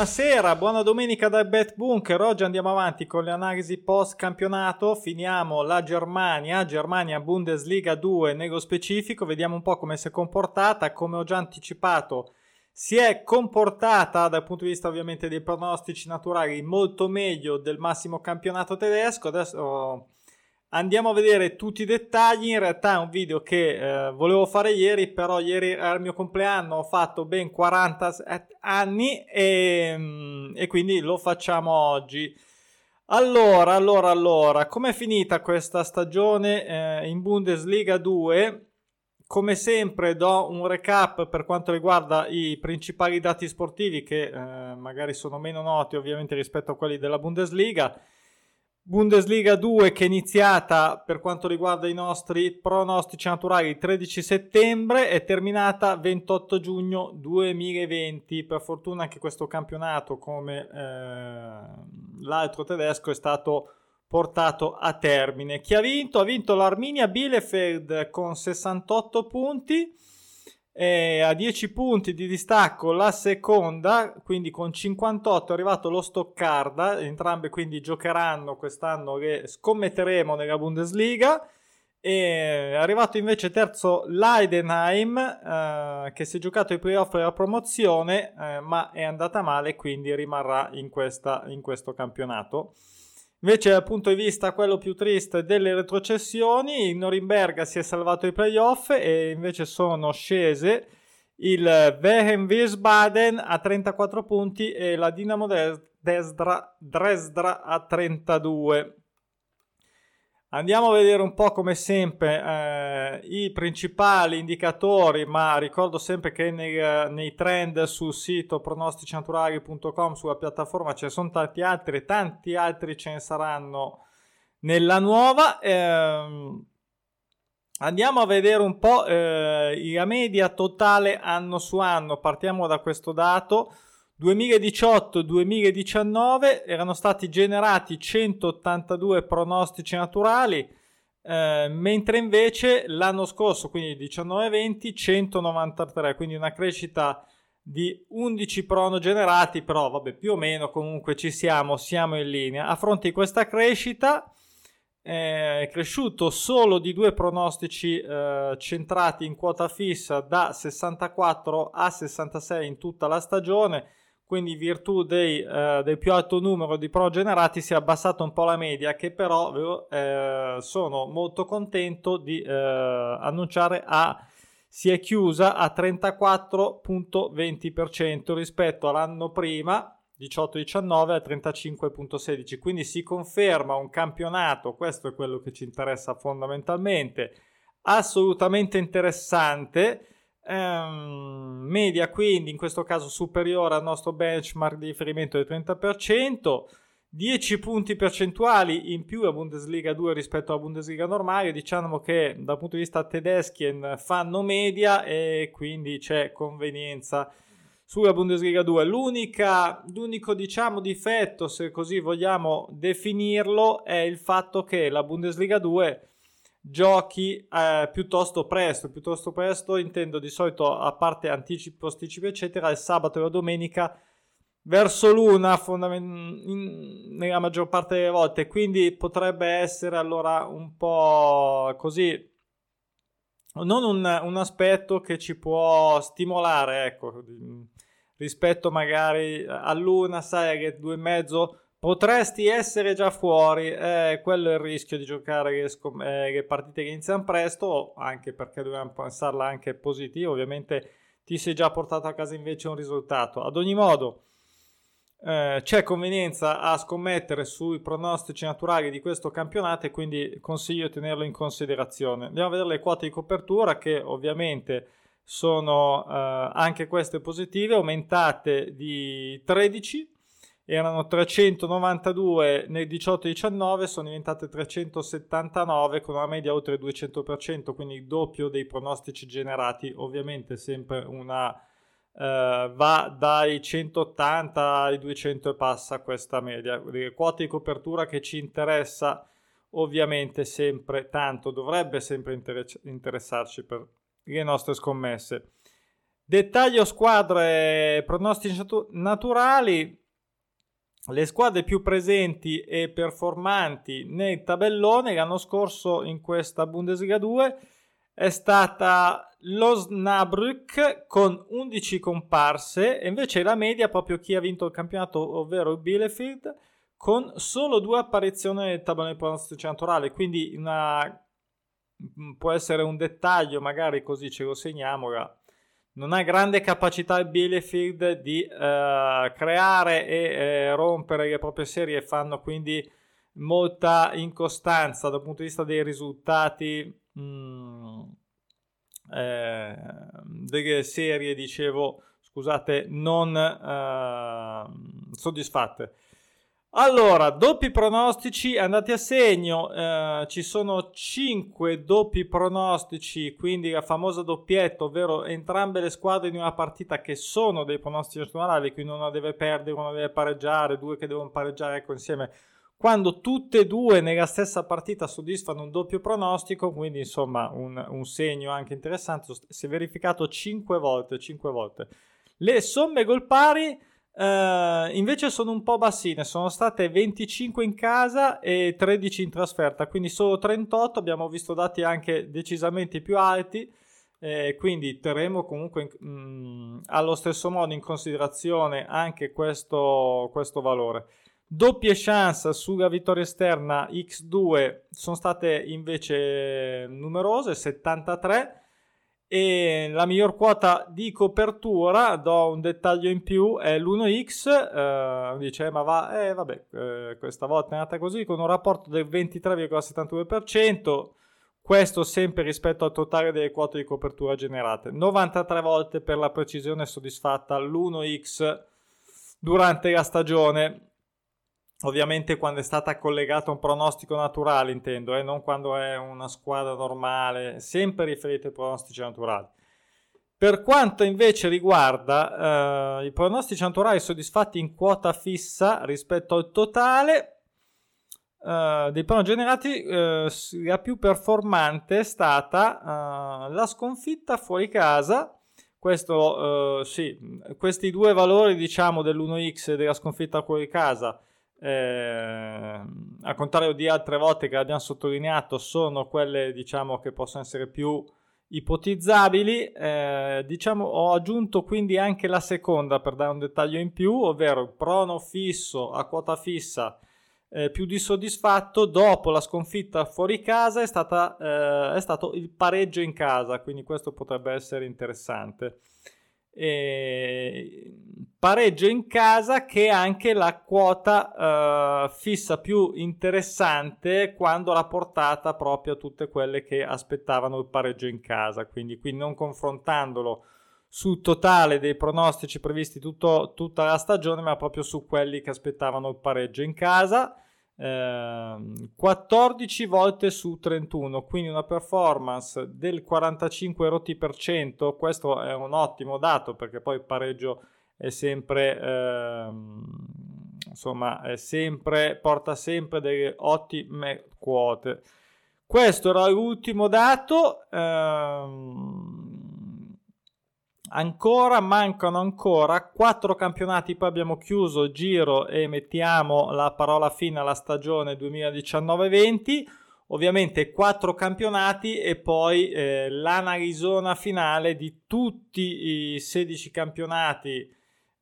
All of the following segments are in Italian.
Buonasera, buona domenica dal Bet Bunker. Oggi andiamo avanti con le analisi post campionato. Finiamo la Germania, Germania Bundesliga 2 nello specifico. Vediamo un po' come si è comportata. Come ho già anticipato, si è comportata dal punto di vista ovviamente dei pronostici naturali molto meglio del massimo campionato tedesco. Adesso andiamo a vedere tutti i dettagli. In realtà è un video che eh, volevo fare ieri, però ieri era il mio compleanno, ho fatto ben 40 anni e, mm, e quindi lo facciamo oggi. Allora, allora, allora, com'è finita questa stagione eh, in Bundesliga 2? Come sempre do un recap per quanto riguarda i principali dati sportivi che eh, magari sono meno noti ovviamente rispetto a quelli della Bundesliga. Bundesliga 2 che è iniziata per quanto riguarda i nostri pronostici naturali il 13 settembre è terminata 28 giugno 2020. Per fortuna anche questo campionato come eh, l'altro tedesco è stato portato a termine. Chi ha vinto? Ha vinto l'Arminia Bielefeld con 68 punti. E a 10 punti di distacco la seconda, quindi con 58 è arrivato lo Stoccarda, entrambe quindi giocheranno quest'anno che scommetteremo nella Bundesliga. E è arrivato invece terzo l'Eidenheim eh, che si è giocato i playoff della promozione eh, ma è andata male quindi rimarrà in, questa, in questo campionato. Invece dal punto di vista quello più triste delle retrocessioni, il Norimberga si è salvato i playoff e invece sono scese il Wehen Wiesbaden a 34 punti e la Dinamo Dresdra, Dresdra a 32. Andiamo a vedere un po' come sempre eh, i principali indicatori, ma ricordo sempre che nei, nei trend sul sito pronosticinaturali.com sulla piattaforma ce ne sono tanti altri, tanti altri ce ne saranno nella nuova. Eh, andiamo a vedere un po' eh, la media totale anno su anno, partiamo da questo dato. 2018-2019 erano stati generati 182 pronostici naturali, eh, mentre invece l'anno scorso, quindi 19-20, 193, quindi una crescita di 11 prono generati, però vabbè, più o meno comunque ci siamo, siamo in linea. A fronte di questa crescita eh, è cresciuto solo di due pronostici eh, centrati in quota fissa da 64 a 66 in tutta la stagione quindi in virtù dei, eh, del più alto numero di pro generati si è abbassata un po' la media che però eh, sono molto contento di eh, annunciare a, si è chiusa a 34.20% rispetto all'anno prima 18-19 a 35.16 quindi si conferma un campionato questo è quello che ci interessa fondamentalmente assolutamente interessante ehm, media quindi in questo caso superiore al nostro benchmark di riferimento del 30%, 10 punti percentuali in più a Bundesliga 2 rispetto alla Bundesliga normale, diciamo che dal punto di vista tedeschien fanno media e quindi c'è convenienza sulla Bundesliga 2. L'unica, l'unico diciamo difetto, se così vogliamo definirlo, è il fatto che la Bundesliga 2 giochi eh, piuttosto presto. Piuttosto presto intendo di solito, a parte anticipi, posticipi, eccetera, il sabato e la domenica verso l'una fondament- in, nella maggior parte delle volte. Quindi potrebbe essere allora un po' così. Non un, un aspetto che ci può stimolare, ecco, rispetto magari all'una, sai che due e mezzo Potresti essere già fuori, eh, quello è il rischio di giocare le, scom- eh, le partite che iniziano presto, anche perché dobbiamo pensarla anche positivo, ovviamente ti sei già portato a casa invece un risultato. Ad ogni modo, eh, c'è convenienza a scommettere sui pronostici naturali di questo campionato e quindi consiglio di tenerlo in considerazione. Andiamo a vedere le quote di copertura che ovviamente sono eh, anche queste positive, aumentate di 13 erano 392 nel 18-19, sono diventate 379 con una media oltre il 200%, quindi il doppio dei pronostici generati, ovviamente sempre una eh, va dai 180 ai 200 e passa questa media. Le quote di copertura che ci interessa ovviamente sempre tanto, dovrebbe sempre interessarci per le nostre scommesse. Dettaglio squadre, pronostici naturali. Le squadre più presenti e performanti nel tabellone l'anno scorso in questa Bundesliga 2 è stata l'Osnabrück con 11 comparse e invece la media proprio chi ha vinto il campionato ovvero il Bielefeld con solo due apparizioni nel tabellone pronostici naturali quindi una, può essere un dettaglio magari così ce lo segniamo non ha grande capacità il Bielefeld di uh, creare e eh, rompere le proprie serie fanno quindi molta incostanza dal punto di vista dei risultati mh, mm, eh, delle serie dicevo scusate non uh, soddisfatte allora, doppi pronostici andati a segno, eh, ci sono 5 doppi pronostici, quindi la famosa doppietta, ovvero entrambe le squadre in una partita che sono dei pronostici naturali, quindi una deve perdere, una deve pareggiare, due che devono pareggiare ecco insieme. Quando tutte e due nella stessa partita soddisfano un doppio pronostico, quindi insomma un, un segno anche interessante, si è verificato 5 volte, 5 volte. Le somme gol pari Uh, invece sono un po' bassine, sono state 25 in casa e 13 in trasferta, quindi solo 38, abbiamo visto dati anche decisamente più alti, eh, quindi terremo comunque mh, mm, allo stesso modo in considerazione anche questo, questo valore. Doppie chance sulla vittoria esterna X2 sono state invece numerose, 73 e la miglior quota di copertura, do un dettaglio in più, è l'1x, eh, dice ma va, eh, vabbè, eh, questa volta è andata così, con un rapporto del 23,72%, questo sempre rispetto al totale delle quote di copertura generate, 93 volte per la precisione soddisfatta l'1x durante la stagione, Ovviamente quando è stata collegata a un pronostico naturale, intendo, eh, non quando è una squadra normale, sempre riferito ai pronostici naturali. Per quanto invece riguarda eh, i pronostici naturali soddisfatti in quota fissa rispetto al totale eh, dei pronostici generati, eh, la più performante è stata eh, la sconfitta fuori casa. Questo, eh, sì, questi due valori, diciamo, dell'1x e della sconfitta fuori casa eh, al contrario di altre volte che abbiamo sottolineato, sono quelle diciamo che possono essere più ipotizzabili. Eh, diciamo, ho aggiunto quindi anche la seconda per dare un dettaglio in più, ovvero il prono fisso a quota fissa eh, più dissoddisfatto dopo la sconfitta fuori casa è, stata, eh, è stato il pareggio in casa, quindi questo potrebbe essere interessante. E pareggio in casa che è anche la quota uh, fissa più interessante quando l'ha portata proprio a tutte quelle che aspettavano il pareggio in casa. Quindi qui non confrontandolo sul totale dei pronostici previsti tutto, tutta la stagione ma proprio su quelli che aspettavano il pareggio in casa 14 ehm, volte su 31, quindi una performance del 45 rotti per cento. Questo è un ottimo dato perché poi il pareggio è sempre, ehm, insomma, è sempre, porta sempre delle ottime quote. Questo era l'ultimo dato. Ehm, ancora mancano ancora quattro campionati poi abbiamo chiuso il giro e mettiamo la parola fine alla stagione 2019-20 ovviamente quattro campionati e poi eh, l'analisona finale di tutti i 16 campionati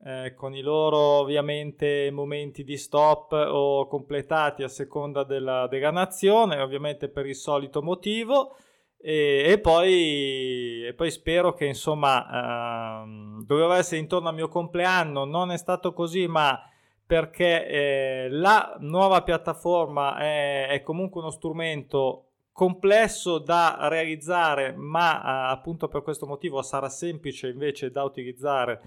eh, con i loro ovviamente momenti di stop o completati a seconda della, della nazione ovviamente per il solito motivo e, e, poi, e, poi, spero che insomma ehm, doveva essere intorno al mio compleanno, non è stato così, ma perché eh, la nuova piattaforma è, è, comunque uno strumento complesso da realizzare, ma eh, appunto per questo motivo sarà semplice invece da utilizzare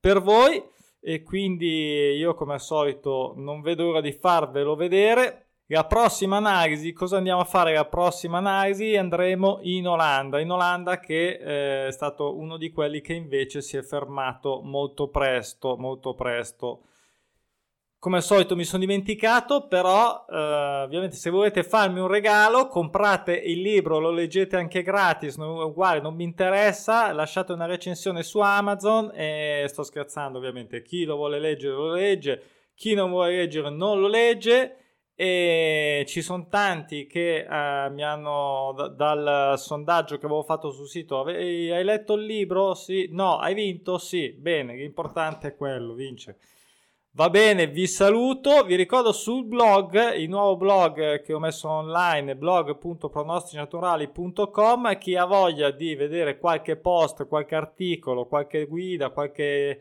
per voi. E quindi io come al solito non vedo l'ora di farvelo vedere la prossima analisi, cosa andiamo a fare? La prossima analisi andremo in Olanda, in Olanda che eh, è stato uno di quelli che invece si è fermato molto presto, molto presto. come al solito mi sono dimenticato, però eh, ovviamente se volete farmi un regalo, comprate il libro, lo leggete anche gratis, non, uguale, non mi interessa, lasciate una recensione su Amazon e sto scherzando ovviamente, chi lo vuole leggere lo legge, chi non vuole leggere non lo legge e ci sono tanti che eh, mi hanno d- dal sondaggio che avevo fatto sul sito hai letto il libro? Sì, no, hai vinto? Sì, bene, l'importante è quello, vince. Va bene, vi saluto, vi ricordo sul blog, il nuovo blog che ho messo online, blog.pronosticinaturali.com, chi ha voglia di vedere qualche post, qualche articolo, qualche guida, qualche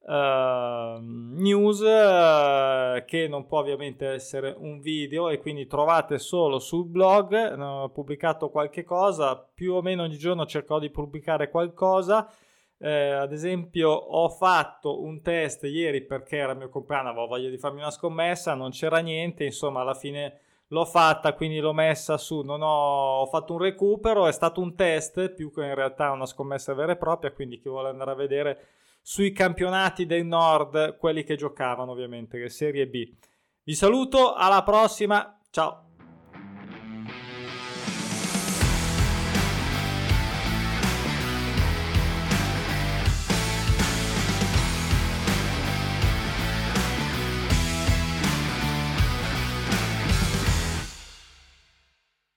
uh, news uh, che non può ovviamente essere un video e quindi trovate solo sul blog, ho pubblicato qualche cosa, più o meno ogni giorno cerco di pubblicare qualcosa eh, ad esempio, ho fatto un test ieri perché era il mio compleanno, avevo voglia di farmi una scommessa, non c'era niente, insomma, alla fine l'ho fatta, quindi l'ho messa su. Non ho, ho fatto un recupero, è stato un test più che in realtà una scommessa vera e propria. Quindi, chi vuole andare a vedere sui campionati del nord, quelli che giocavano, ovviamente, che Serie B. Vi saluto, alla prossima, ciao.